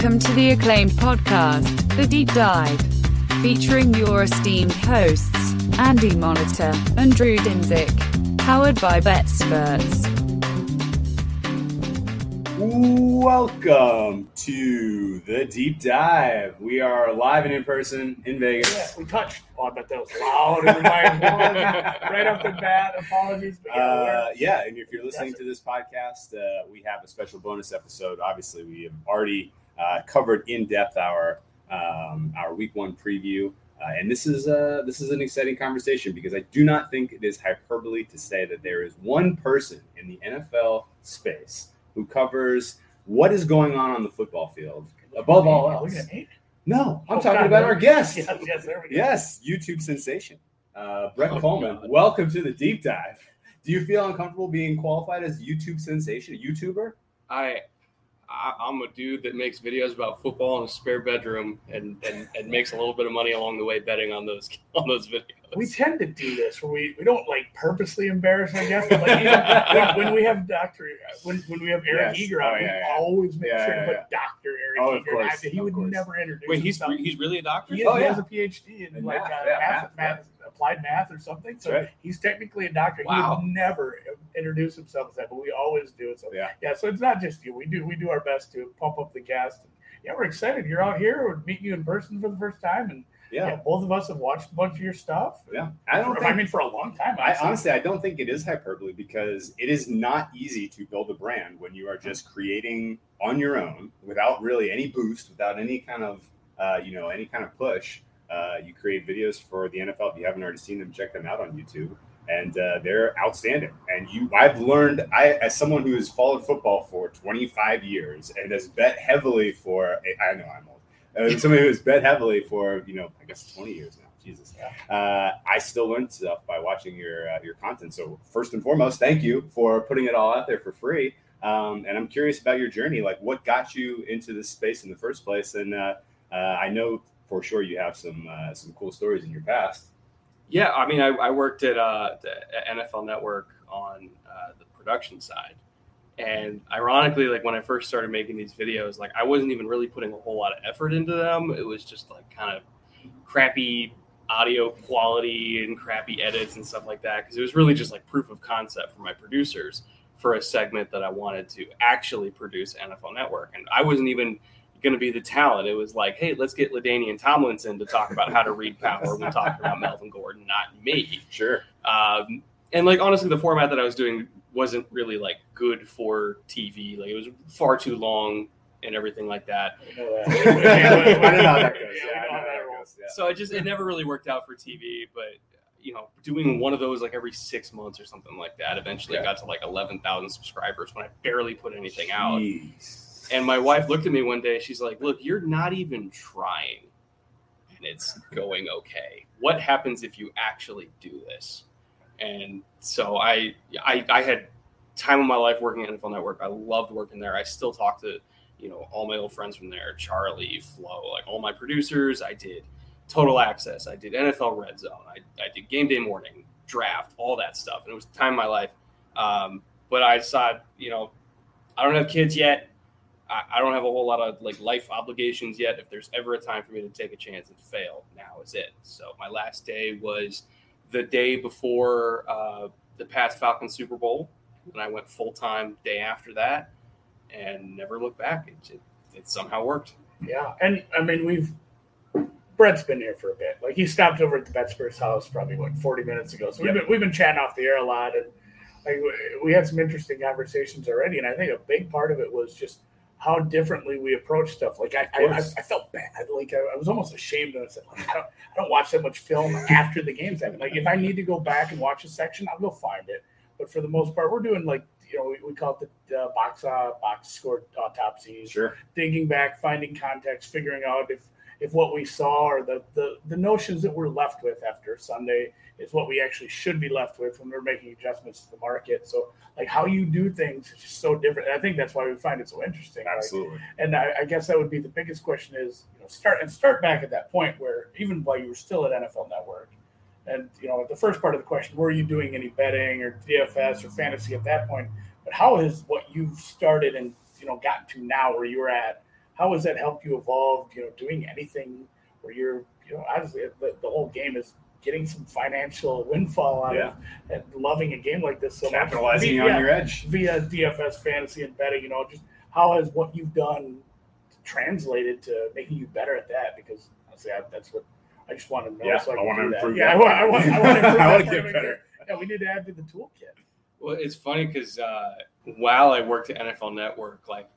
Welcome to the acclaimed podcast, The Deep Dive, featuring your esteemed hosts, Andy Molitor and Drew Dinsick, powered by BetSperts. Welcome to the deep dive. We are live and in person in Vegas. Yeah, we touched. Oh, I bet that was loud. Everybody, right off the bat, apologies. But yeah, Uh, yeah, and if you're listening to this podcast, uh, we have a special bonus episode. Obviously, we have already uh, covered in depth our um, our week one preview, uh, and this is uh, this is an exciting conversation because I do not think it is hyperbole to say that there is one person in the NFL space who covers what is going on on the football field above all else. No, I'm Oh, talking God, about no. our guest. Yes, yes, there we go. Yes, YouTube sensation. Uh, Brett Oh, Kollmann, God. welcome to the deep dive. Do you feel uncomfortable being qualified as YouTube sensation, a YouTuber? I, I I'm a dude that makes videos about football in a spare bedroom and, and, and makes a little bit of money along the way betting on those on those videos. We tend to do this where we, we don't like purposely embarrass our guests, but like even when, when we have Doctor when, when we have Eric Yes. Eager on, Oh, yeah, we yeah. always make Yeah, sure yeah, to yeah. put Doctor Eric Oh, of Eager. course, I- he of would course. never introduce Wait, he's himself. he's really a doctor? He, Oh, he yeah. has a PhD in In like math, uh, yeah, math, math, math, applied math or something. So Right. he's technically a doctor. He would never introduce himself as that, but we always do it. So Yeah. yeah, so it's not just you. We do we do our best to pump up the guest. Yeah, we're excited. You're out here. We're meeting you in person for the first time, and yeah, Yeah, both of us have watched a bunch of your stuff. yeah. I don't For- think. I mean, for a long time. I honestly. honestly, I don't think it is hyperbole because it is not easy to build a brand when you are just creating on your own without really any boost, without any kind of, uh, you know, any kind of push. Uh, you create videos for the NFL. If you haven't already seen them, check them out on YouTube, and uh, they're outstanding. And you, I've learned, I as someone who has followed football for 25 years and has bet heavily for, I know I'm old. Uh, somebody who has bet heavily for, you know, I guess 20 years now. Jesus uh, I still learned stuff by watching your uh, your content. So first and foremost, thank you for putting it all out there for free. Um, and I'm curious about your journey. Like, what got you into this space in the first place? And uh, uh, I know for sure you have some uh, some cool stories in your past. Yeah, I mean, I, I worked at uh, NFL Network on uh, the production side, and ironically, like when I first started making these videos, like I wasn't even really putting a whole lot of effort into them. It was just like kind of crappy audio quality and crappy edits and stuff like that because it was really just like proof of concept for my producers for a segment that I wanted to actually produce NFL Network, and I wasn't even going to be the talent. It was like, hey, let's get LaDainian Tomlinson to talk about how to read power when talking about Melvin Gordon, not me. Sure. Um, and like honestly, the format that I was doing wasn't really like good for TV. Like it was far too long and everything like that. We know that. I don't know how that goes. Yeah, Yeah, I we know know how how that that rolls. goes. Yeah. So it just it never really worked out for TV. But you know, doing one of those like every six months or something like that. Eventually, Yeah. got to like eleven thousand subscribers when I barely put anything out. And my wife looked at me one day. She's like, "Look, you're not even trying, and it's going okay. What happens if you actually do this?" And so I, I, I had time of my life working at NFL Network. I loved working there. I still talk to, you know, all my old friends from there, Charlie, Flo, like all my producers. I did Total Access. I did NFL Red Zone. I, I did Game Day Morning, Draft, all that stuff. And it was time of my life. Um, but I decided, you know, I don't have kids yet. I, I don't have a whole lot of like life obligations yet. If there's ever a time for me to take a chance and fail, now is it. So my last day was the day before uh, the Pats Falcon Super Bowl, and I went full time day after that, and never looked back. It, it, it somehow worked. Yeah, and I mean we've Brett's been here for a bit. Like he stopped over at the Bettsper's house probably what forty minutes ago. So we've Yep. been we've been chatting off the air a lot, and like we had some interesting conversations already. And I think a big part of it was just how differently we approach stuff. Like I I, I. Felt bad. Like I, I was almost ashamed of it. Like I don't I don't watch that much film after the games happen. Like if I need to go back and watch a section, I'll go find it. But for the most part, we're doing like you know we, we call it the uh, box uh, box score autopsies Sure. digging back, finding context, figuring out if if what we saw or the, the the notions that we're left with after Sunday is what we actually should be left with when we're making adjustments to the market. So like how you do things is just so different. And I think that's why we find it so interesting. Like, Absolutely. and I, I guess that would be the biggest question is you know start and start back at that point where even while you were still at NFL Network, and you know the first part of the question, were you doing any betting or DFS or fantasy at that point? But how has what you've started and you know gotten to now where you're at? How has that helped you evolve? You know, doing anything where you're, you know, obviously the, the whole game is getting some financial windfall out Yeah. of and loving a game like this so Capitalizing much on your edge. via DFS fantasy and betting. You know, just how has what you've done translated to making you better at that? Because honestly, I, that's what I just want to know. Yeah, so I, I wanna do that. improve Yeah, I want, I want, I want to improve I wanna get better. Yeah, we need to add to the toolkit. Well, it's funny because uh, while I worked at NFL Network, like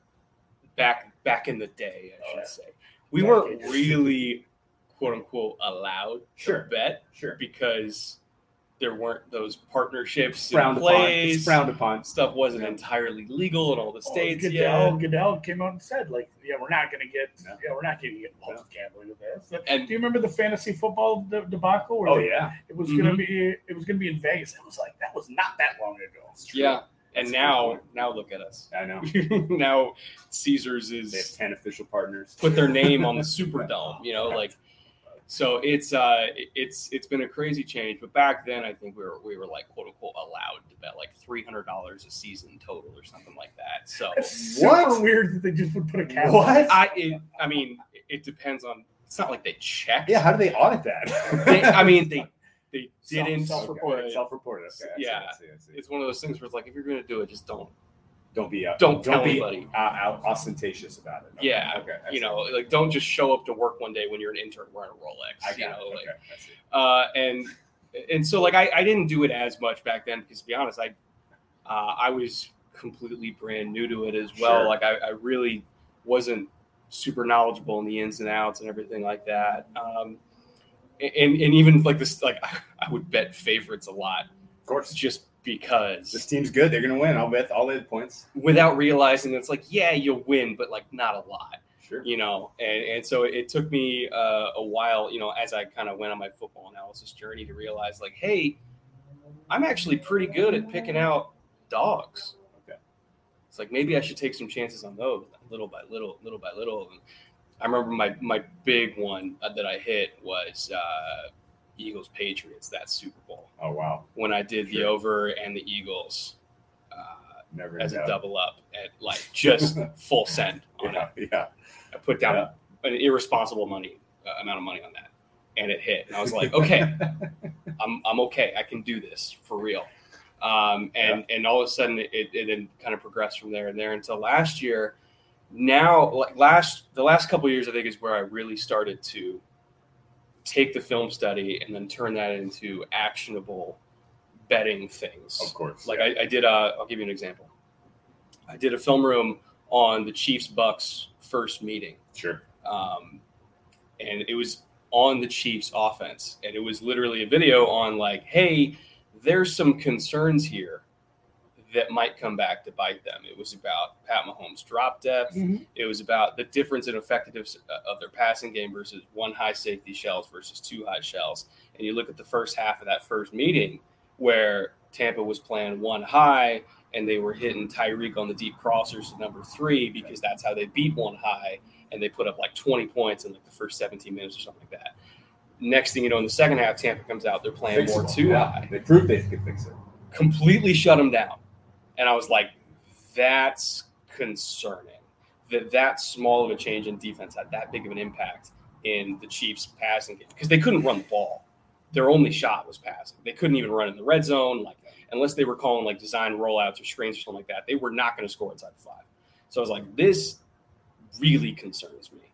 back back in the day, I should Oh, yeah. say, we Back weren't really quote unquote allowed Sure. to bet Sure. because there weren't those partnerships Frowned in upon. place. It's frowned upon. Stuff wasn't Yeah. entirely legal in all the Oh, states. Goodell, yeah, Goodell came out and said, like, yeah, we're not going to get, No. yeah, we're not going to get involved with gambling with this. Do and you remember the fantasy football de- debacle? Where Oh they- yeah. it was going Mhm. to be, it was going to be in Vegas. It was like that was not that long ago. Yeah, That's a now now look at us. I know. now Caesars They have is ten official partners. put their name on the Superdome. You know, like so it's uh it's it's been a crazy change. But back then, I think we were we were like quote unquote allowed to bet like three hundred dollars a season total or something like that. So It's super What? weird that they just would put a cap. on What? it. I it, I mean it depends on. It's not like they check. Yeah. How do they audit that? They, I mean they they Self- didn't. but Self-reported. Okay. I see, Yeah. I see, I see. It's one of those things where it's like if you're gonna do it, just don't Don't be uh, don't tell be anybody. uh, out ostentatious about it. Okay, Yeah, Okay. You know, like don't just show up to work one day when you're an intern wearing a Rolex. I you it. know, like okay. Uh, and and so like I, I didn't do it as much back then because to be honest I uh, I was completely brand new to it as well Sure. like I, I really wasn't super knowledgeable in the ins and outs and everything like that um, and and even like this like I would bet favorites a lot Of course. just because This team's good. They're gonna win. I'll bet all the points. without realizing it's like yeah you'll win but like not a lot Sure. you know and, and so it took me uh, a while you know as i kind of went on my football analysis journey to realize like hey i'm actually pretty good at picking out dogs Okay. it's like maybe i should take some chances on those little by little little by little and i remember my my big one uh, that i hit was uh, eagles patriots that super bowl Oh wow. when i did the over and the eagles uh, Never as a double up at like just full send on it Yeah. Yeah. I put down Yeah. an irresponsible money uh, amount of money on that, and it hit. And I was like, okay, I'm I'm okay. I can do this for real. Um, and and all of a sudden, it, it then kind of progressed from there and there until last year. Now, like last the last couple of years, I think is where I really started to take the film study and then turn that into actionable betting things. Of course. Like yeah. I, I did. A, I'll give you an example. I did a film room on the Chiefs Bucks first meeting, sure. um, and it was on the Chiefs offense, and it was literally a video on like, hey, there's some concerns here that might come back to bite them. It was about Pat Mahomes' drop depth. Mhm. It was about the difference in effectiveness uh, of their passing game versus one high safety shells versus two high shells. And you look at the first half of that first meeting where Tampa was playing one high and they were hitting Tyreek on the deep crossers to number three because that's how they beat one high and they put up like 20 points in like the first 17 minutes or something like that. Next thing you know, in the second half, Tampa comes out, they're playing more two high They proved they could fix it. completely shut them down. And I was like, that's concerning that that small of a change in defense had that big of an impact in the Chiefs passing game because they couldn't run the ball. Their only shot was passing. They couldn't even run in the red zone, like unless they were calling like design rollouts or screens or something like that. They were not going to score inside the five. So I was like, this really concerns me.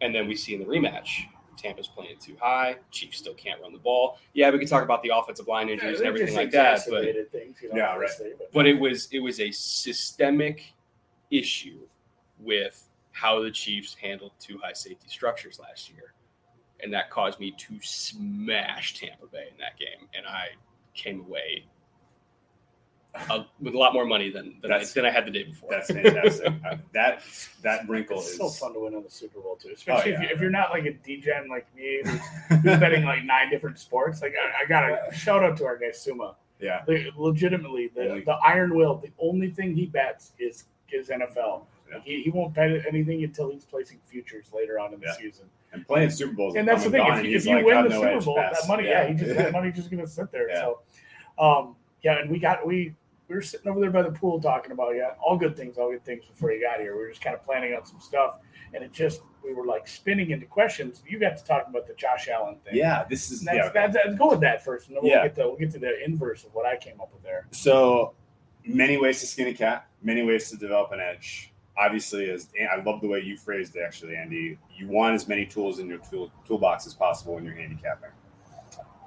And then we see in the rematch, Tampa's playing two high. Chiefs still can't run the ball. Yeah, we could talk about the offensive line injuries Yeah, and everything like that, but things, you know, Yeah, right. but- but it was it was a systemic issue with how the Chiefs handled two high safety structures last year, and that caused me to smash Tampa Bay in that game, and I came away uh, with a lot more money than than, I, than I had the day before. That's fantastic. Uh, that that wrinkle It's is so fun to win on the Super Bowl too, especially if, yeah. you, if you're not like a DGen like me who's, who's betting like nine different sports. Like I, I got to shout out to our guy Suma. yeah. The, legitimately, the, Only- the Iron Will. The only thing he bets is is NFL. Yeah. He, he won't bet anything until he's placing futures later on in the Yeah. season. And playing Super Bowls, And that's the thing. If, if you like, win the no Super Bowl, pass." that money, yeah, he just that money just gonna sit there. Yeah. So, um, yeah, and we got we we were sitting over there by the pool talking about yeah, all good things, all good things before you got here. We were just kind of planning out some stuff, and it just we were like spinning into questions. You got to talk about the Josh Allen thing. Yeah, this is That's, yeah. that's, that's- go with that first, and then we'll Yeah. get to we'll get to the inverse of what I came up with there. So many ways to skin a cat, many ways to develop an edge. Obviously, as I love the way you phrased it, actually, Andy. You want as many tools in your tool toolbox as possible when you're handicapping.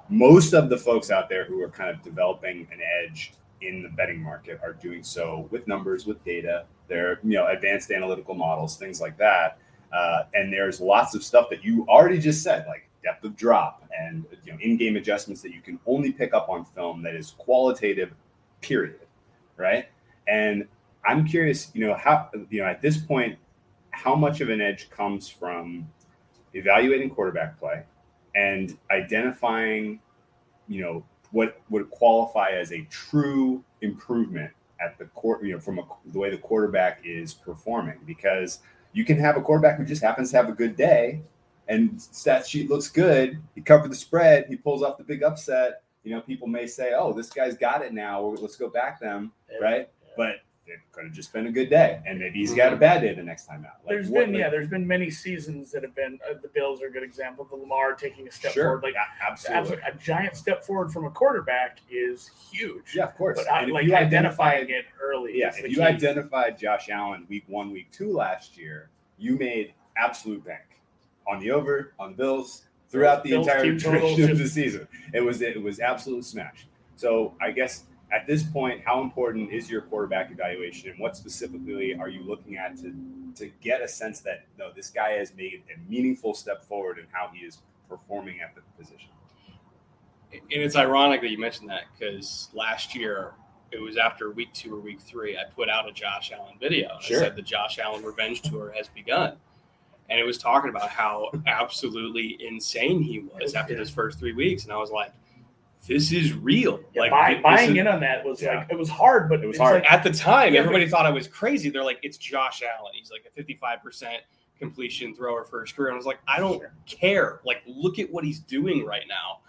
Most of the folks out there who are kind of developing an edge in the betting market are doing so with numbers, with data. They're you know advanced analytical models, things like that. Uh, and there's lots of stuff that you already just said, like depth of drop and you know in-game adjustments that you can only pick up on film that is qualitative period right and i'm curious you know how you know at this point how much of an edge comes from evaluating quarterback play and identifying you know what would qualify as a true improvement at the court you know from a, the way the quarterback is performing because you can have a quarterback who just happens to have a good day and stat sheet looks good. He covered the spread. He pulls off the big upset. You know, people may say, "Oh, this guy's got it now. Let's go back them." Right? But it could have just been a good day, and maybe he's got a bad day the next time out. Like, there's what- been like- yeah, there's been many seasons that have been uh, the Bills are a good example. The Lamar taking a step sure, forward, like yeah, absolutely, a, giant step forward from a quarterback is huge. yeah, of course. but I, And if like you identifying it early. yeah, if you key. identified Josh Allen week one, week two last year, you made absolute bank on the over, on the Bills, throughout the Bills entire duration of the season. It was it was absolute smash. So I guess at this point, how important is your quarterback evaluation, and what specifically are you looking at to to get a sense that no, this guy has made a meaningful step forward in how he is performing at the position? and it's ironic that you mentioned that because last year it was after week two or week three i put out a josh allen video Sure. i said the josh allen revenge tour has begun and it was talking about how absolutely insane he was after those first three weeks and i was like this is real Yeah, like buy, buying is- in on that was Yeah. like it was hard, but It was hard. like- at the time Yeah, everybody thought i was crazy they're like it's josh allen he's like a 55% completion thrower for his career and i was like i don't Sure. care like look at what he's doing right now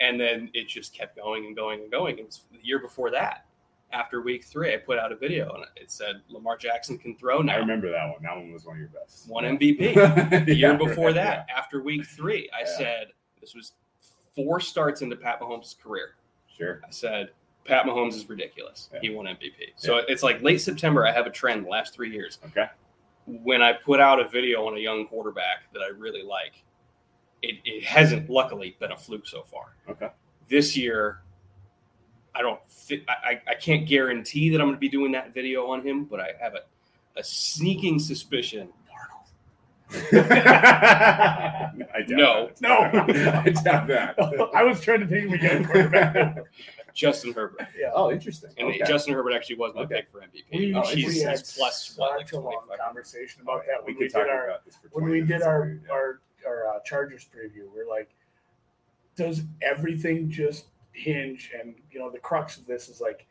and then it just kept going and going and going. It was the year before that. After week three, I put out a video and it said Lamar Jackson can throw now. I remember that one. That one was one of your best. One MVP. The year before that, after week three, I said this was four starts into Pat Mahomes' career. Sure. I said Pat Mahomes is ridiculous. Yeah. He won MVP. So it's like late September. I have a trend the last three years. Okay. When I put out a video on a young quarterback that I really like, it, it hasn't luckily been a fluke so far. Okay. This year, I don't. I I can't guarantee that I'm going to be doing that video on him, but I have a, a sneaking suspicion. I doubt No. that. No. I doubt that. I was trying to think of a young quarterback. Justin Herbert, yeah. Oh, interesting. and Okay. Justin Herbert actually was my Okay. pick for MVP. We, Oh, He's, we he's had plus what, like a long conversation about that we when we, could talk did our about this for when we did our. Yeah. our our uh, Chargers preview. We're like, does everything just hinge? And you know, the crux of this is like,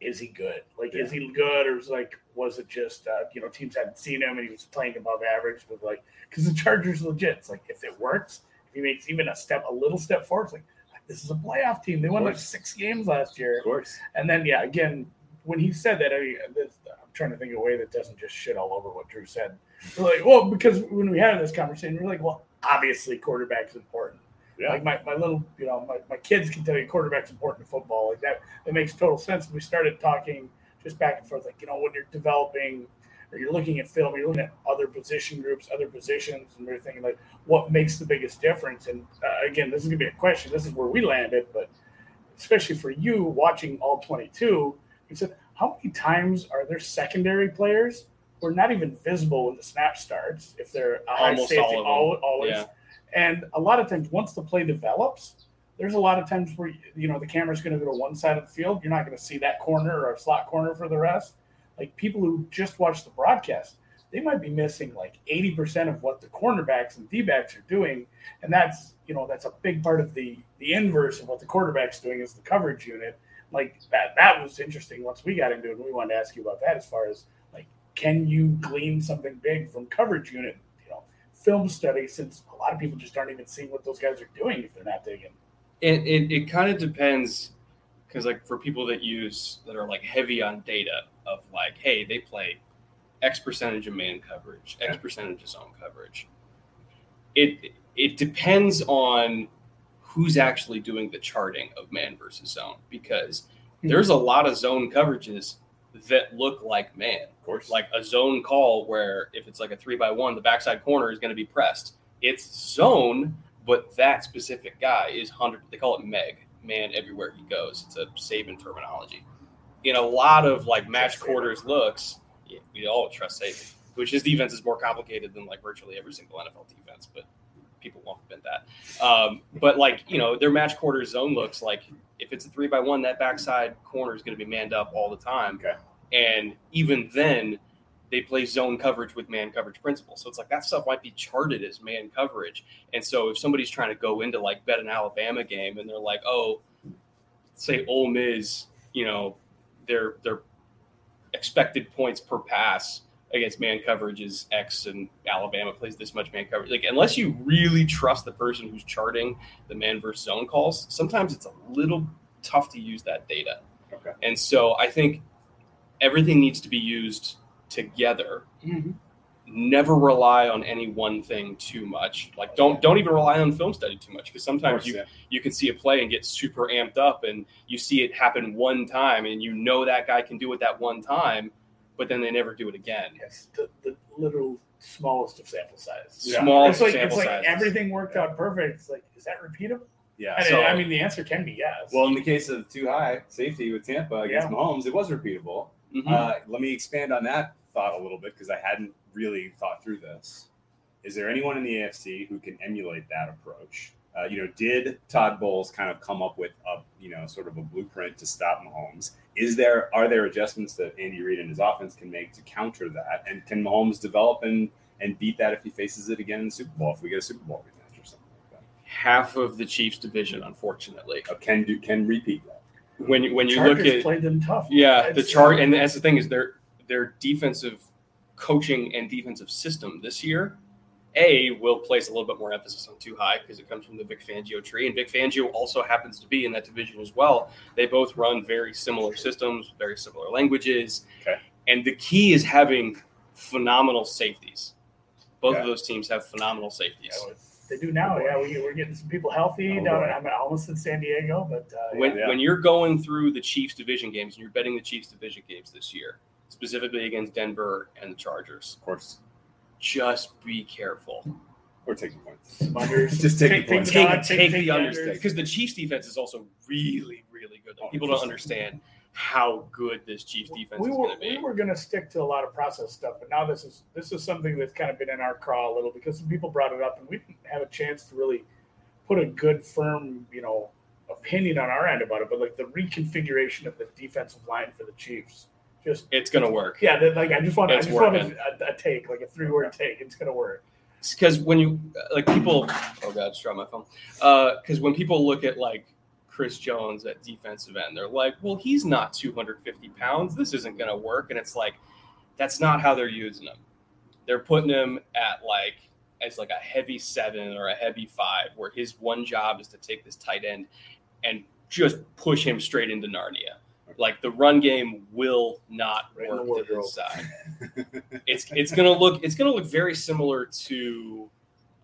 is he good? Like, is he good, or is like, was it just uh, you know teams hadn't seen him and he was playing above average? But like, because the Chargers legit, it's like if it works, if he makes even a step, a little step forward, it's like this is a playoff team. They won like six games last year. Of course. And then, yeah, again, when he said that, I, this, I'm trying to think of a way that doesn't just shit all over what Drew said. We're like, well, because when we had this conversation, we're like, well, obviously, quarterback's important. Yeah. Like my, my little, you know, my, my kids can tell you quarterback's important in football. Like that, that makes total sense. And we started talking just back and forth, like, you know, when you're developing or you're looking at film, you're looking at other position groups, other positions, and we're thinking, like, what makes the biggest difference? And uh, again, this is going to be a question. This is where we landed, but especially for you watching all 22, you said, how many times are there secondary players who are not even visible when the snap starts if they're Almost safety, all of them. always? Yeah. And a lot of times, once the play develops, there's a lot of times where you know the camera's going to go to one side of the field. You're not going to see that corner or a slot corner for the rest. Like people who just watch the broadcast, they might be missing like 80% of what the cornerbacks and D-backs are doing, and that's you know that's a big part of the the inverse of what the quarterback's doing is the coverage unit. Like that that was interesting once we got into it. and We wanted to ask you about that as far as like can you glean something big from coverage unit, film study since a lot of people just aren't even seeing what those guys are doing if they're not digging. It, it, it kind of depends because like for people that use that are like heavy on data of like, hey, they play X percentage of man coverage, X percentage of zone coverage. It it depends on who's actually doing the charting of man versus zone because hmm. there's a lot of zone coverages that look like man. Of course. Like a zone call where if it's like a three by one, the backside corner is going to be pressed. It's zone, but that specific guy is hundred. They call it Meg, man everywhere he goes. It's a Saban terminology. In a lot of like match Trust Saban. quarters looks, yeah, we all trust Saban, which his defense is more complicated than like virtually every single NFL defense, but people won't admit that. Um, but like you know, their match quarter zone looks like if it's a three by one, that backside corner is going to be manned up all the time. Okay. And even then, they play zone coverage with man coverage principle. So it's like that stuff might be charted as man coverage. And so if somebody's trying to go into like bet an Alabama game and they're like, oh, say Ole Miss, you know, their their expected points per pass against man coverage is X and Alabama plays this much man coverage. Like unless you really trust the person who's charting the man versus zone calls, sometimes it's a little tough to use that data. Okay. And so I think everything needs to be used together. Mhm. Never rely on any one thing too much. Like don't don't even rely on film study too much because sometimes course, you yeah. you can see a play and get super amped up and you see it happen one time and you know that guy can do it that one time, but then they never do it again. Yes, the, the literal smallest of sample size. Yeah. Small It's like sample it's like sizes. everything worked out perfect. It's like, is that repeatable? Yeah. And So- I mean, the answer can be yes. Well, in the case of two high safety with Tampa against Yeah. Mahomes, it was repeatable. Mhm. Uh, let me expand on that thought a little bit because I hadn't really thought through this. Is there anyone in the AFC who can emulate that approach? Uh, you know, did Todd Bowles kind of come up with a you know sort of a blueprint to stop Mahomes? Is there are there adjustments that Andy Reid and his offense can make to counter that? And can Mahomes develop and and beat that if he faces it again in the Super Bowl if we get a Super Bowl rematch or something like that? Half of the Chiefs division, unfortunately. Uh, can do can repeat that? When you when you Chargers look at played them tough. Yeah, the chart, and that's the thing is their their defensive coaching and defensive system this year. A will place a little bit more emphasis on two high because it comes from the Vic Fangio tree, and Vic Fangio also happens to be in that division as well. They both run very similar systems, very similar languages, Okay. and the key is having phenomenal safeties. Both Yeah. of those teams have phenomenal safeties. Yeah, They do now. Yeah, we, we're getting some people healthy Oh, down. boy. At, I'm almost in San Diego, but uh, when Yeah. when you're going through the Chiefs division games and you're betting the Chiefs division games this year, specifically against Denver and the Chargers, Of course, just be careful. or taking points. unders. Just take take, the points. the Take, dog, take, the the unders unders. because the Chiefs defense is also really, really good. Like, Oh, people don't understand how good this Chiefs defense we is going to be. we were going to stick to a lot of process stuff, but now this is this is something that's kind of been in our craw a little because some people brought it up, and we didn't have a chance to really put a good, firm, you know, opinion on our end about it. But like the reconfiguration of the defensive line for the Chiefs, just it's going to work. yeah, that, like I just want I It's just want a, a take, like a three word take. It's going to work. because when you uh, like people oh god just dropped my phone. Uh, because when people look at like chris jones at defensive end they're like well he's not 250 pounds. This isn't going to work. And it's like that's not how they're using him. They're putting him at like as like a heavy seven or a heavy five where his one job is to take this tight end and just push him straight into narnia like the run game will not Right the work to wardrobe. his side it's it's gonna look it's gonna look very similar to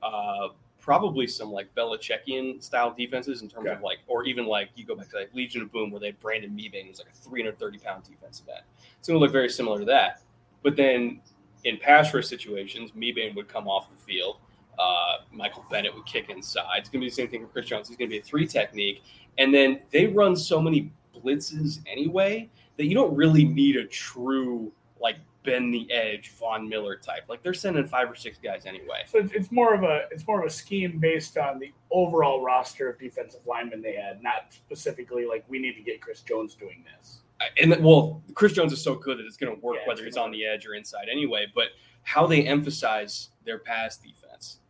uh, probably some like Belichickian style defenses in terms Okay. of like, or even like you go back to like Legion of Boom where they had Brandon Mebane who's like a 330 pound defensive end. It's gonna look very similar to that. But then in pass rush situations, Mebane would come off the field. Uh, Michael Bennett would kick inside. It's gonna be the same thing for Chris Jones. He's gonna be a three technique, and then they run so many blitzes anyway that you don't really need a true like bend the edge Von Miller type. Like they're sending five or six guys anyway. So it's, it's more of a it's more of a scheme based on the overall roster of defensive linemen they had, not specifically like we need to get Chris Jones doing this. And then- well, Chris Jones is so good that it's going to work Yeah, whether he's on the edge or inside anyway. But how they emphasize their pass defense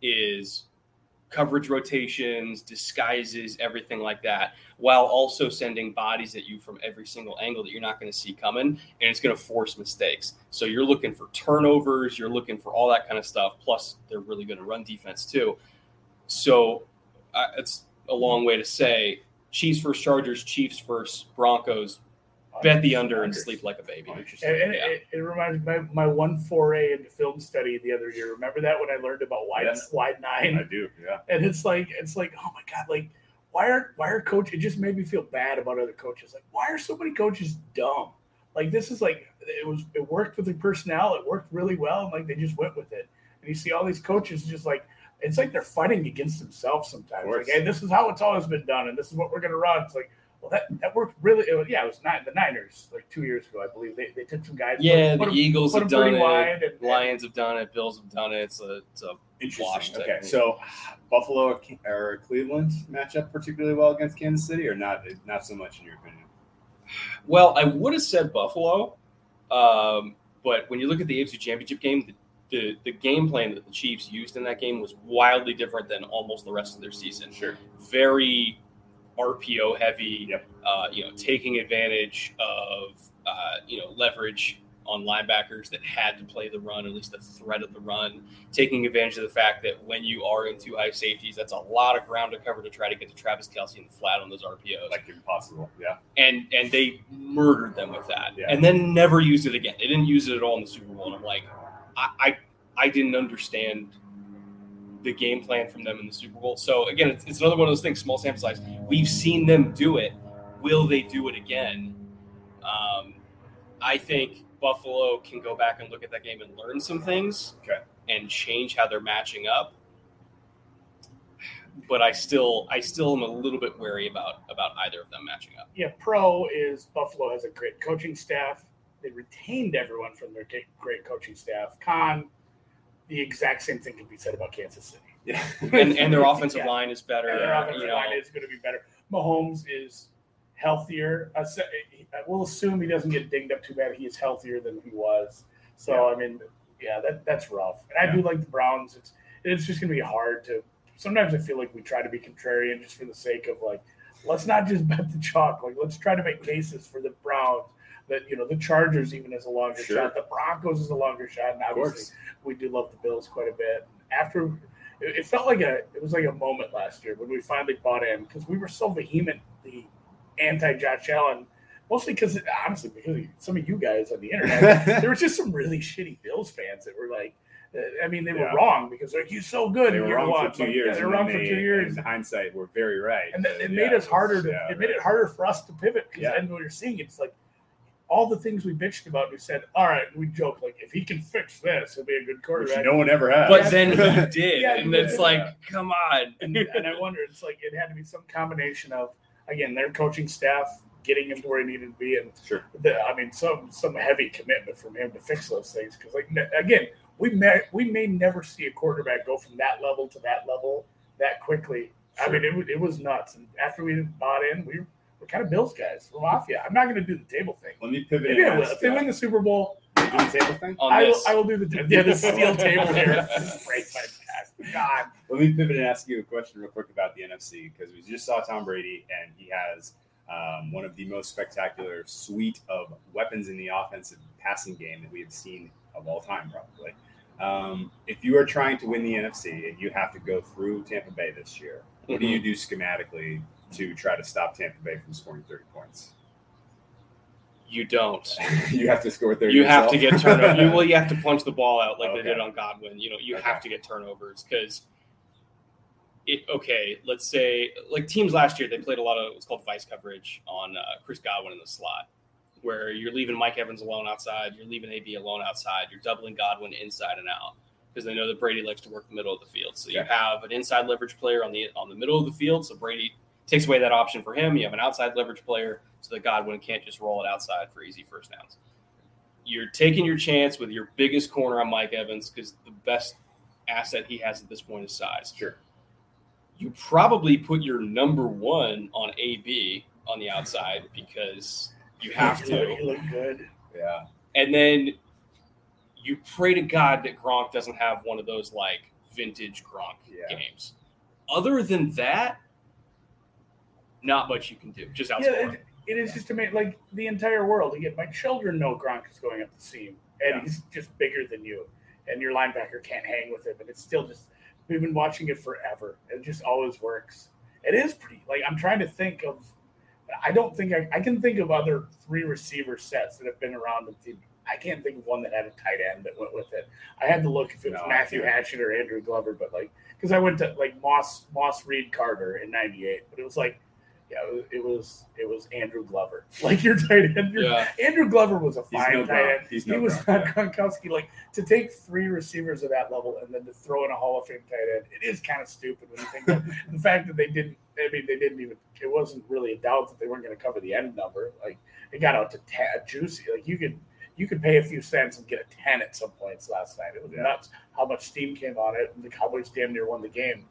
is coverage rotations, disguises, everything like that, while also sending bodies at you from every single angle that you're not going to see coming, and it's going to force mistakes. So you're looking for turnovers, you're looking for all that kind of stuff. Plus, they're really good to run defense too. So uh, it's a long way to say Chiefs versus Chargers, Chiefs versus Broncos. Bet the under and sleep like a baby. And, and Yeah. it, it reminds me of my, my one foray into film study the other year. Remember that when I learned about wide Yes. wide nine? I do. Yeah. and it's like it's like oh my god like why are why are coach it just made me feel bad about other coaches like why are so many coaches dumb like this is like it was it worked with the personnel it worked really well and like they just went with it and you see all these coaches just like it's like they're fighting against themselves sometimes like hey this is how it's always been done and this is what we're going to run it's like well that that worked really it was, yeah it was not the niners like two years ago i believe they, they took some guys Yeah, put, the put Eagles put have done it. and- Lions have done it. Bills have done it. It's a, it's a Interesting. Okay, so Buffalo or, or Cleveland match up particularly well against Kansas City, or not? Not so much in your opinion. Well, I would have said Buffalo, um, but when you look at the AFC Championship game, the, the the game plan that the Chiefs used in that game was wildly different than almost the rest of their season. Sure. Very RPO heavy. Yep. Uh, you know, taking advantage of uh, you know leverage on linebackers that had to play the run, at least the threat of the run. Taking advantage of the fact that when you are in two high safeties, that's a lot of ground to cover to try to get to Travis Kelce in the flat on those RPOs Like impossible. Yeah. and and they murdered them with that, Yeah. and then never used it again. They didn't use it at all in the Super Bowl, and I'm like, I I, I didn't understand the game plan from them in the Super Bowl. So again, it's, it's another one of those things. Small sample size. We've seen them do it. Will they do it again? Um, I think Buffalo can go back and look at that game and learn some things, Okay. and change how they're matching up. But I still, I still am a little bit wary about about either of them matching up. yeah, pro is Buffalo has a great coaching staff. They retained everyone from their great- great coaching staff. Con, the exact same thing can be said about Kansas City. Yeah. and and their offensive Yeah. line is better. And their uh, offensive you know, line is going to be better. Mahomes is healthier. Uh, I se- We'll assume he doesn't get dinged up too bad. He is healthier than he was. So I mean, yeah, that that's rough. And I do like the Browns. It's it's just going to be hard to. Sometimes I feel like we try to be contrarian just for the sake of like, let's not just bet the chalk. Like let's try to make cases for the Browns. That you know the Chargers even has a longer Sure. shot. The Broncos is a longer shot, and obviously we do love the Bills quite a bit. After it, it felt like a it was like a moment last year when we finally bought in because we were so vehemently anti Josh Allen, mostly because honestly because some of you guys on the internet, there were just some really shitty Bills fans that were like, uh, I mean they were Yeah. wrong because like he's so good. they and were you're wrong for two years. Yeah, they were wrong for two years. In hindsight, we're very right. And then it yeah, made us harder to it made it harder for us to pivot because Yeah. then we were seeing it, it's like all the things we bitched about. We said, all right, we joke like if he can fix this, he'll be a good Which quarterback. no one ever has. But then he did, Yeah, and he it's did. like, come on. and, and I wonder, it's like it had to be some combination of again their coaching staff getting him to where he needed to be, and Sure. the, I mean some some heavy commitment from him to fix those things. Because like ne- again, we may we may never see a quarterback go from that level to that level that quickly. I mean, it, wa- it was nuts. And after we bought in, we we're kind of Bills guys. We're mafia. I'm not going to do the table thing. Let me pivot. Maybe I will. If they win the Super Bowl, do the table thing. I will, I will do the yeah the steel table here. Break my back. God. Let me pivot and ask you a question real quick about the NFC because we just saw Tom Brady and he has um, one of the most spectacular suite of weapons in the offensive passing game that we have seen of all time, probably. Um, if you are trying to win the NFC and you have to go through Tampa Bay this year, what do you do schematically to try to stop Tampa Bay from scoring 30 points? you don't. you have to score 30 You have to get turnovers. you, well, you have to punch the ball out like Okay. they did on Godwin. You know, you Okay. have to get turnovers because it. Okay, let's say like teams last year they played a lot of what's called vice coverage on uh, Chris Godwin in the slot, where you're leaving Mike Evans alone outside, you're leaving AB alone outside, you're doubling Godwin inside and out because they know that Brady likes to work the middle of the field. So you Yeah. have an inside leverage player on the on the middle of the field, so Brady takes away that option for him. You have an outside leverage player so that Godwin can't just roll it outside for easy first downs. You're taking your chance with your biggest corner on Mike Evans because the best asset he has at this point is size. Sure. You probably put your number one on AB on the outside because you have He to. looked good. Yeah. And then you pray to God that Gronk doesn't have one of those like vintage Gronk Yeah. games. Other than that, not much you can do. Just outscore. Yeah, it, it is just to make like the entire world. Again, my children know Gronk is going up the seam, and Yeah. he's just bigger than you, and your linebacker can't hang with him. And it's still just we've been watching it forever. It just always works. It is pretty. Like I'm trying to think of. I don't think I, I can think of other three receiver sets that have been around the team. I can't think of one that had a tight end that went with it. I had to look if it was No, Matthew can't. Hatchette or Andrew Glover, but like because I went to like Moss Moss Reed Carter in '98, but it was like. Yeah, it was, it was Andrew Glover. Like your tight end, your- Yeah. Andrew Glover was a fine no tight end. He's he no was not yeah. Gronkowski. Like to take three receivers of that level and then to throw in a Hall of Fame tight end, it is kind of stupid when you think of the fact that they didn't. I mean, they didn't even. It wasn't really a doubt that they weren't going to cover the end number. Like it got out to ta- juicy. Like you could you could pay a few cents and get a ten at some points last night. It was Yeah. nuts how much steam came on it, and the Cowboys damn near won the game.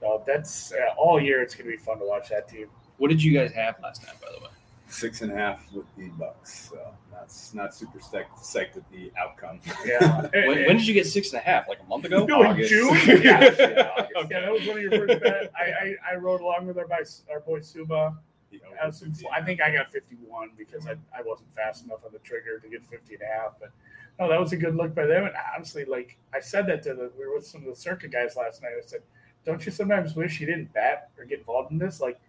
So that's uh, all year. It's going to be fun to watch that team. What did you guys have last night, by the way? Six and a half with the Bucks. So that's not super psyched, psyched at the outcome. Yeah. When, when did you get six and a half? Like a month ago? No, August. June? yeah, Yeah. yeah, August. Okay. Yeah, that was one of your first bets. I, I, I rode along with our, by, our boy Suba. You know, I, some, I think I got 51 because I, I wasn't fast enough on the trigger to get 50 and a half. But no, that was a good look by them. And honestly, like I said that to the, we were with some of the circuit guys last night. I said, don't you sometimes wish you didn't bet or get involved in this? Like,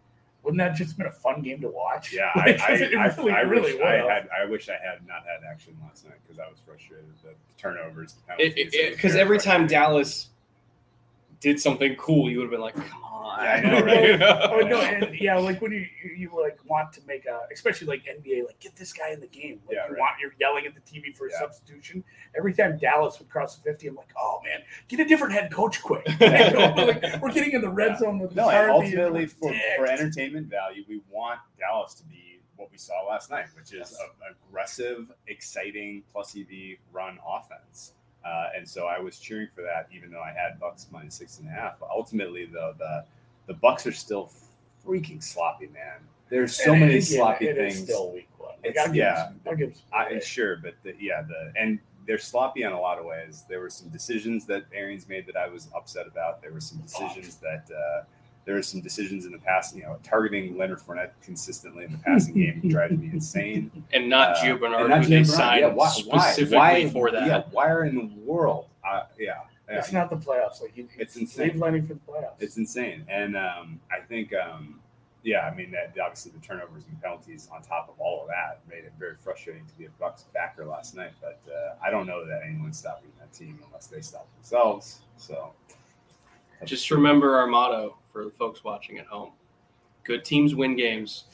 wouldn't that just been a fun game to watch? Yeah, Like, I, I, it I, really, I really wish I would. had. I wish I had not had action last night because I was frustrated. The turnovers, the penalties. it was Because every time. Dallas did something cool, you would have been like, "Come on!" Yeah, I know, right? Oh no, and yeah, like when you you you, like want to make a, especially like NBA, like get this guy in the game. Like Yeah, you right. want you're yelling at the TV for a Yeah. substitution. Every time Dallas would cross the fifty, I'm like, oh man, get a different head coach quick. Like, we're getting in the red zone with No, and ultimately and for, for entertainment value, we want Dallas to be what we saw last night, which is Yes. a aggressive, exciting plus EV run offense. Uh, and so I was cheering for that, even though I had Bucks minus six and a half. But ultimately, though, the the Bucks are still freaking sloppy, man. There's so And many sloppy things. still week one. Like, It's- I'll give yeah, some- I'll give some I, sure, but the, yeah, the and they're sloppy in a lot of ways. There were some decisions that Arians made that I was upset about. There were some decisions that uh, there were some decisions in the past. You know, targeting Leonard Fournette consistently in the passing game drives me insane. and not Uh, Gio and Bernard, not who they Gio Bernard. signed Yeah, why, specifically why, for that. Yeah, why are in the world? Uh, yeah, yeah. It's not the playoffs. Like you, It's insane. Leave Lenny for the playoffs. It's insane, and um, I think, um, yeah, I mean, that obviously the turnovers and penalties on top of all of that made it very frustrating to be a Bucks backer last night. But uh, I don't know that anyone's stopping that team unless they stop themselves. So Just remember our motto for the folks watching at home: Good teams win games,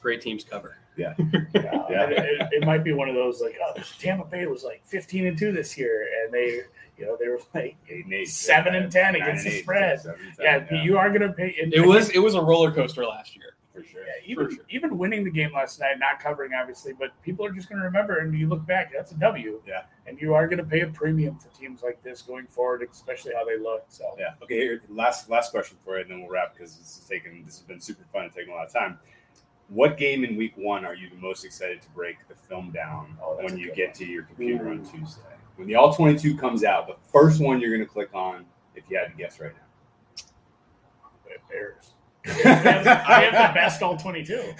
great teams cover. Yeah, Yeah. It, it, it might be one of those like, oh, Tampa Bay was like 15 and two this year, and they, you know, they were like, eight and eight, Seven and 10 nine against and the spread. seven and 10, yeah, you are going to pay. and- It was it was a roller coaster last year. For sure. Yeah, even For sure. even winning the game last night, not covering obviously, but people are just going to remember, and you look back, that's a W. Yeah. and you are going to pay a premium for teams like this going forward, especially how they look. So Yeah. Okay. Here, last last question for you, and then we'll wrap because this is taking this has been super fun and taking a lot of time. What game in week one are you the most excited to break the film down Oh, when you get one. to your computer on mm. Tuesday? When the all twenty two comes out, the first one you're going to click on, if you had to guess right now? Bears. Now. I have the best all 22.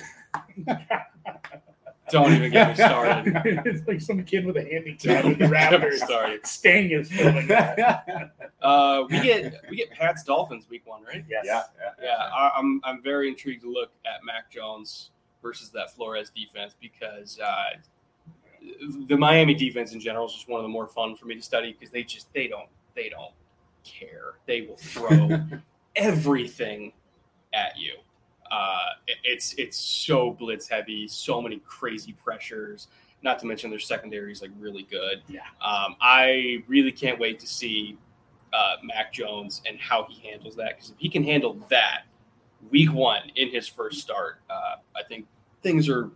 Don't even get me started. it's like some kid with a handicap Don't with the get me Raptors. started. Sting is filming that. Uh, we get we get Pat's Dolphins week one, right? Yes. yeah, yeah, Yeah, I, I'm I'm very intrigued to look at Mac Jones versus that Flores defense because uh, the Miami defense in general is just one of the more fun for me to study because they just they don't they don't care. They will throw everything at you. Uh, it's it's so blitz heavy, so many crazy pressures. Not to mention their secondary is like really good. Yeah. Um, I really can't wait to see uh, Mac Jones and how he handles that because if he can handle that week one in his first start, uh, I think things are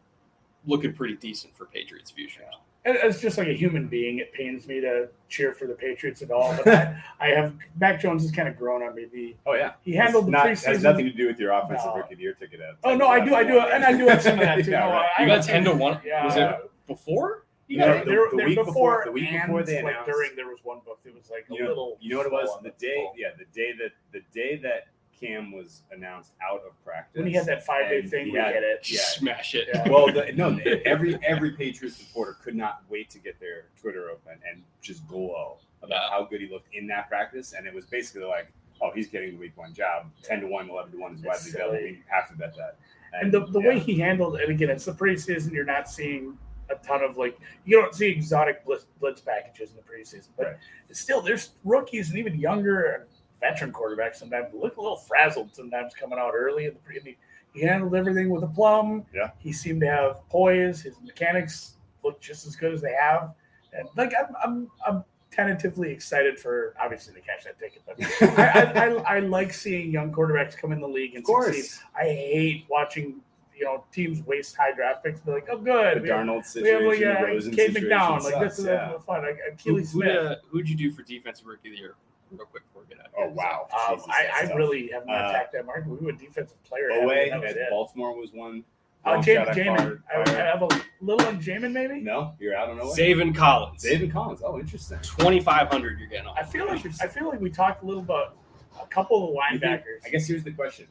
looking pretty decent for Patriots future. And As just like a human being, it pains me to cheer for the Patriots at all. But I, I have Mac Jones has kind of grown on me. The, Oh yeah. he handled the Not, preseason. has nothing to do with your offensive No. rookie of the year ticket. At Oh no, I do, I do, and I do have some of that too. Yeah, no, right. I You got ten to one. Yeah. Was it before? Yeah, No, the- there, the week before, before- the week before and, they like announced- during there was one book that was like a You know, little. you know what it was? The the day, yeah, the day that the day that Cam was announced out of practice. when he had that five day and thing, he we had- hit it. Yeah. Smash it. Yeah. Well, the, no, every every Patriots reporter could not wait to get their Twitter open and just glow about Yeah. how good he looked in that practice, and it was basically like oh, he's getting the week one job. Ten to one, 11 to one is widely It's available. silly. You have to bet that. And the, the yeah. way he handled and again, it's the preseason. You're not seeing a ton of like you don't see exotic blitz, blitz packages in the preseason, but Right. still, there's rookies and even younger and veteran quarterback sometimes look a little frazzled sometimes coming out early in the pre. He, he handled everything with a plum. Yeah. he seemed to have poise. His mechanics looked just as good as they have, and like I'm I'm I'm tentatively excited for obviously to catch that ticket, but I, I, I, I like seeing young quarterbacks come in the league and of course, succeed. I hate watching you know teams waste high draft picks. Be like, oh, good, the we have, Darnold we have situation, like, uh, Rosen Cade situation McDowell. Like this sucks, is yeah. fun. Like Who, Keely who'd, Smith. uh, who'd you do for defensive rookie of the year? Real quick before we get out. Oh wow, Um, Jesus, I, I really have not Uh, attacked that market. We went defensive player. Owe heavy, that was at. Baltimore was one. Uh, Long Jam- I Jamin. I, I have a little on Jamin maybe. No, you're out on Owe. Zaven Collins. David Collins. Oh, interesting. Twenty five hundred. You're getting off. I feel like I feel like we talked a little about a couple of You think- linebackers. I guess here's the question: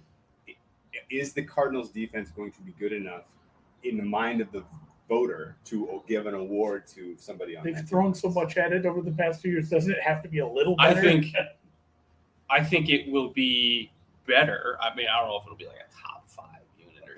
Is the Cardinals' defense going to be good enough in the mind of the voter to give an award to somebody on They've that? thrown so much at it over the past two years. Doesn't it have to be a little I think I think it will be better. I mean, I don't know if it'll be like a top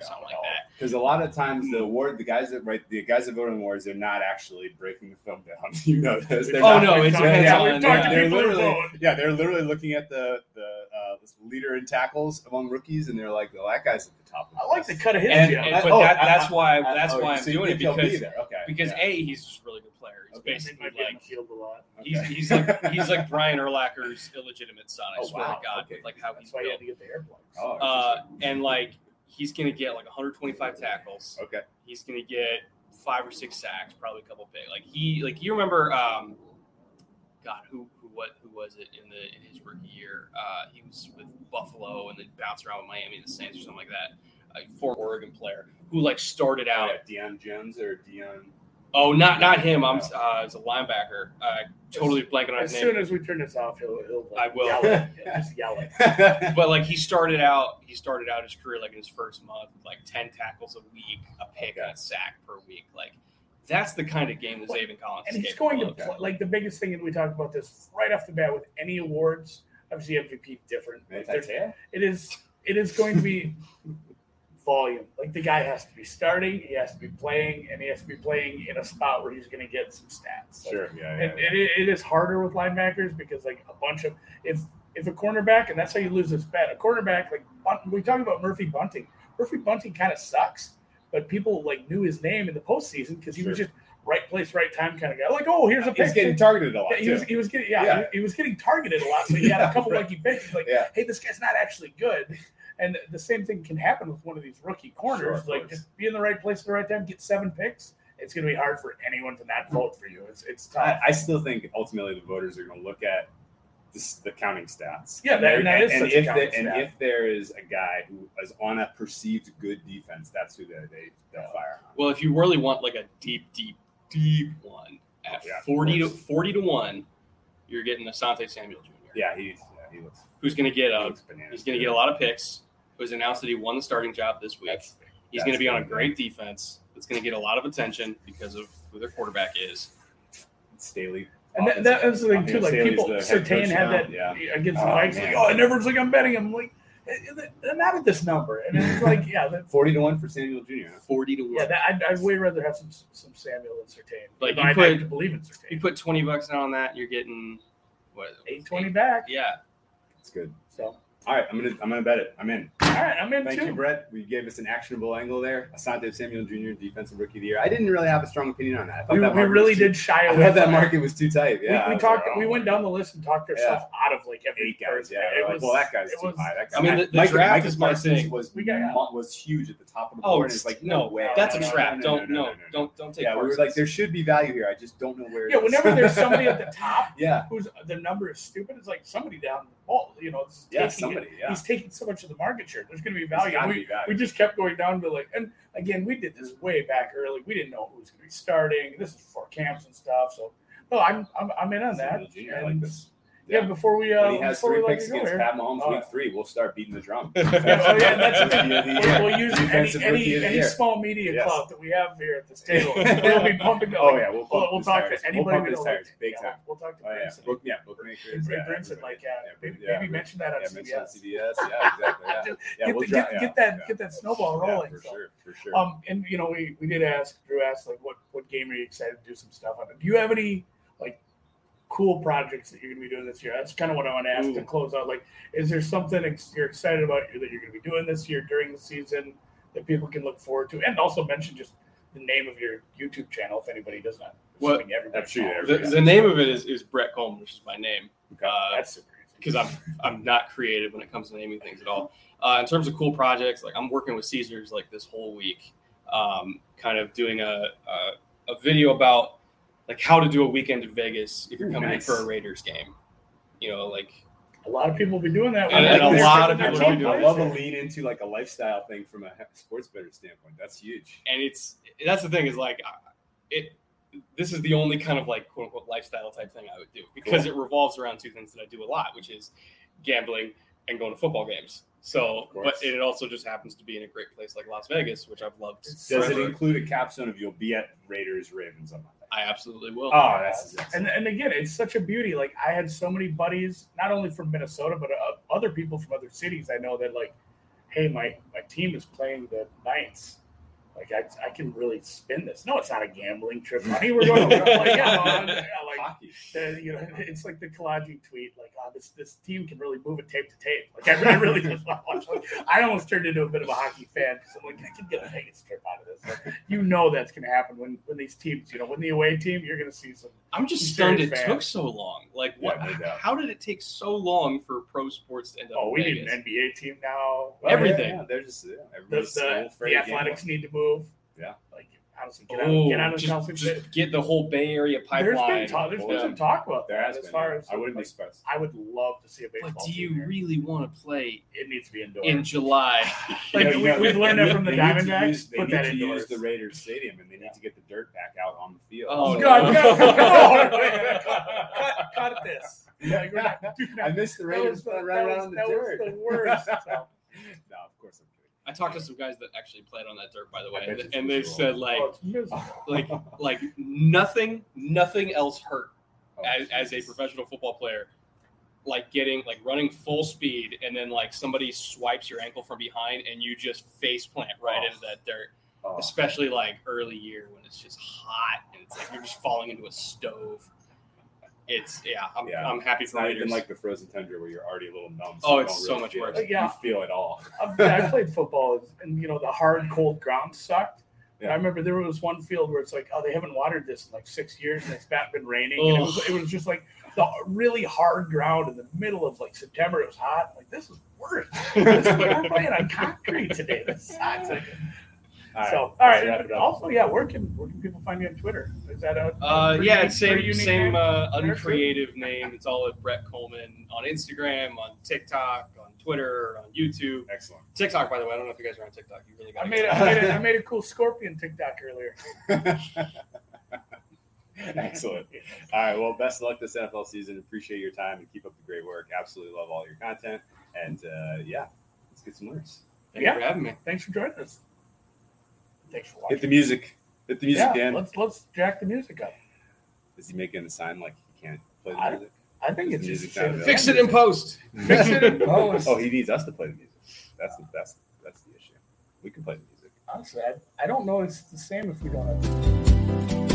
five unit or something like that. Because a lot of times the award, the guys that write, the guys that vote on awards, they're not actually breaking the film down. You know this. They're Oh, not- no, it We've yeah, on- we've yeah. they're people literally, yeah, they're literally looking at the the uh, leader in tackles among rookies, and they're like, "Well, that guy's at the top." Of I like the cut of his And- And, Uh, but oh, that, I- that's why Uh, that's oh, why I'm so doing it think he'll be because there. okay, because yeah. a he's just a really good player. He's Okay. Basically might like field a lot. he's, Okay. he's like he's like Brian Urlacher's illegitimate son. I Oh, swear wow. to God, Okay. with, like how That's he's why you built. had to get the air. Oh, Uh, and like he's gonna get like 125 tackles. okay, He's gonna get five or six sacks, probably a couple picks. Like he, like you remember, um, God, who, who, what, who was it in the in his rookie year? Uh, he was with Buffalo and then bounced around with Miami and the Saints or something like that. A former Oregon player who like started out. yeah, Deion Jones or Deion. Oh, not not him. I'm uh, as a linebacker. Uh, totally blanking on his soon name. as soon as we turn this off, he'll, he'll I will. yell it. Just yell it. But like he started out, he started out his career like in his first month, with, like ten tackles a week, a pick, and a sack per week. Like that's the kind of game that Well, Zaven Collins and is he's going to play, like the biggest thing, that we talked about this right off the bat with any awards. Obviously, MVP different. Manti It is. It is going to be volume. Like the guy has to be starting, he has to be playing, and he has to be playing in a spot where he's going to get some stats. Like, Sure, yeah, yeah. and it, it is harder with linebackers because like a bunch of if if a cornerback and that's how you lose this bet. A cornerback like we talk about Murphy Bunting. Murphy Bunting kind of sucks, but people like knew his name in the postseason because he was just right place, right time kind of guy. Like oh, here's a He's getting targeted a lot Yeah, he was, he was getting yeah, Yeah. He, he was getting targeted a lot, so he had a couple right. lucky picks. Like, yeah, hey, this guy's not actually good. And the same thing can happen with one of these rookie corners. Sure, like just be in the right place at the right time, get seven picks. It's going to be hard for anyone to not vote for you. It's it's tough. I, I still think ultimately the voters are going to look at this, the counting stats. Yeah, that- and that is and such if counting the- and if there is a guy who is on a perceived good defense, that's who they they they'll fire on. Well, if you really want like a deep, deep, deep one at Yeah, 40 to course. 40 to 1, you're getting Asante Samuel Jr. Yeah, he's yeah, he looks. Who's going to get a um, looks he's going to get a lot of picks. It was announced that he won the starting job this week. That's, He's that's going to be on a good. great defense. That's going to get a lot of attention because of who their quarterback is. Staley. and that, that was the thing too. Like Staley's people, the head Surtain had now, that Yeah. against the Oh, Vikes. Like, oh, and everyone's like, I'm betting him. Like, not at this number. And it's like, yeah, that, Forty to one for Samuel Jr. 40 to 1. yeah. That, I'd, I'd way rather have some some Samuel than Surtain. Like, you I'd put- like to believe in you put 20 bucks down on that, you're getting what? Eight twenty back. Yeah. It's good. So All right, I'm gonna I'm gonna bet it. I'm in. all right, I'm in Thank too. you, Brett. We gave us an actionable angle there. Asante Samuel Jr. Defensive Rookie of the Year. I didn't really have a strong opinion on that. I thought We, that we really was too- did shy I away. thought that market was too tight. Yeah, we, we talked. like, oh we went down the list and talked ourselves out of like every eight guys. person. Yeah, It like, was- well, that guy's it too was- high. That guy. I mean, the- the Micah- draft Micah is my thing. Was We got- was huge at the top of the Oh, board. and it's like no, no, way. That's No, a trap. don't no. don't don't take Yeah, we were like, there should be value here. I just don't know where. Yeah, whenever there's somebody at the top yeah, who's the number is stupid, it's like somebody down the. You know, it's yeah, taking somebody. Yeah, He's taking so much of the market share. There's going to be value. We, be value. we just kept going down to like, and again, we did this way back early. We didn't know who was going to be starting. This is for camps and stuff. So, no, I'm I'm, I'm in on that. Like this. Yeah, before we uh, when he has before three picks against here. Pat Mahomes Oh. week three, we'll start beating the drum. Yeah, oh, yeah, that's the. We'll, use any, any, rookie of the any small media Yes. clout that we have here at this table. We'll be pumping. Oh yeah, we'll, We'll, we'll talk tires. to anybody We'll pump we his don't tires, like. big Yeah, time. we'll talk to Oh yeah. Book, yeah, bookmakers. Bring yeah, Brinson, like yeah, maybe, maybe mention that on yeah, CBS. CBS. Yeah, exactly. Yeah, get, we'll get, that get that snowball rolling. for sure, for sure. Um, and you know, we, we did ask Drew asked like what what game are you excited to do some stuff on? Do you have any cool projects that you're gonna be doing this year? That's kind of what I want to ask to close out. Like, is there something ex- you're excited about that you're gonna be doing this year during the season that people can look forward to? And also mention just the name of your YouTube channel if anybody does not. Well, assuming everybody I'm sure you- follows The, the name of it is, is Brett Coleman, which is my name. Okay. Uh, That's super because I'm I'm not creative when it comes to naming things at all. Uh, in terms of cool projects, like I'm working with Caesars like this whole week, um, kind of doing a, a a video about like how to do a weekend in Vegas if you're Ooh, coming nice. in for a Raiders game. You know, like A lot of people will be doing that. And- and a lot of people their are cheap doing I love a there. lean into like a lifestyle thing from a sports better standpoint. That's huge. and it's that's the thing is like it. This is the only kind of like quote unquote lifestyle type thing I would do because Cool. it revolves around two things that I do a lot, which is gambling and going to football games. So, but it also just happens to be in a great place like Las Vegas, which I've loved. It's Does it include a capstone of you'll be at Raiders Ravens on Monday? I absolutely will. Oh, that's and and again, it's such a beauty. Like I had so many buddies, not only from Minnesota, but uh, other people from other cities. I know that like, hey, my my team is playing the Knights. Like I, I can really spin this. No, it's not a gambling trip. Money we're going to like, yeah, no, yeah, like the, uh, you know, it's like the Kalaji tweet, like, oh, this this team can really move it tape to tape. Like, I, I really just want to watch. Like, I almost turned into a bit of a hockey fan because I'm like, I can get a Vegas trip out of this. Like, you know, that's going to happen when when these teams, you know, when the away team, you're going to see some. I'm just stunned it fan. took so long. Like, what? Yeah, how did it take so long for pro sports to end up? Oh, we need an NBA team now. Oh, Everything. Yeah, they're just yeah, The, everybody's the, so the athletics need to move. Yeah. Like honestly, get on, Oh, get on the just, Chelsea. just get the whole Bay Area there's been pipeline. There's been some talk about There that as been. far yeah. as I wouldn't be like, surprised. I would love to see a baseball. But do team you here. really want to play It needs to be indoors. in July? Like, You know, we- you know, we've learned they that from the need Diamondbacks. They need to indoors. use the Raiders Stadium, and they need to get the dirt back out on the field. Oh, Oh God! No, cut, cut, cut this. Like, we're not I missed the That Raiders was the- running that around was- on the that was dirt. the worst. So- no, of course I'm kidding. I talked to some guys that actually played on that dirt, by the way, and, and they miserable. said like, oh, like, like nothing, nothing else hurt Oh, as, as a professional football player, like getting like running full speed and then like somebody swipes your ankle from behind and you just face plant right Oh. into that dirt. Oh. Especially like early year when it's just hot and it's like you're just falling into a stove. It's yeah, I'm, Yeah. I'm happy It's for not Raiders. even like the frozen tundra where you're already a little numb. Oh, it's don't so much worse. it. Yeah. You feel it all. I've- I played football, and you know the hard, cold ground sucked. Yeah. I remember there was one field where it's like, oh, they haven't watered this in like six years, and it's not been raining. And it was, it was just like the really hard ground in the middle of like September. It was hot. Like this is worse. This like, we're playing on concrete today. This sucks. All right, so, all right. let's wrap right. it up. Also, yeah, where can where can people find you on Twitter? Is that a Uh, yeah, it's same same name? uh, uncreative name. It's all at Brett Coleman on Instagram, on TikTok, on Twitter, on YouTube. Excellent. TikTok, by the way, I don't know if you guys are on TikTok. You really got. I made a, I made a, I made a cool scorpion TikTok earlier. Excellent. All right. Well, best of luck this NFL season. Appreciate your time and keep up the great work. Absolutely love all your content. And uh, yeah, let's get some winners. Thank Yeah. you for having me. Thanks for joining us. Thanks for Hit the music. Hit the music, yeah, Dan. let's let's jack the music up. Is he making a sign like he can't play the I- music? I think it's the just music say not the available? Fix it in post. Fix it in post. Oh, he needs us to play the music. That's the that's that's the issue. We can play the music. Honestly, I, I don't know it's the same if we don't have.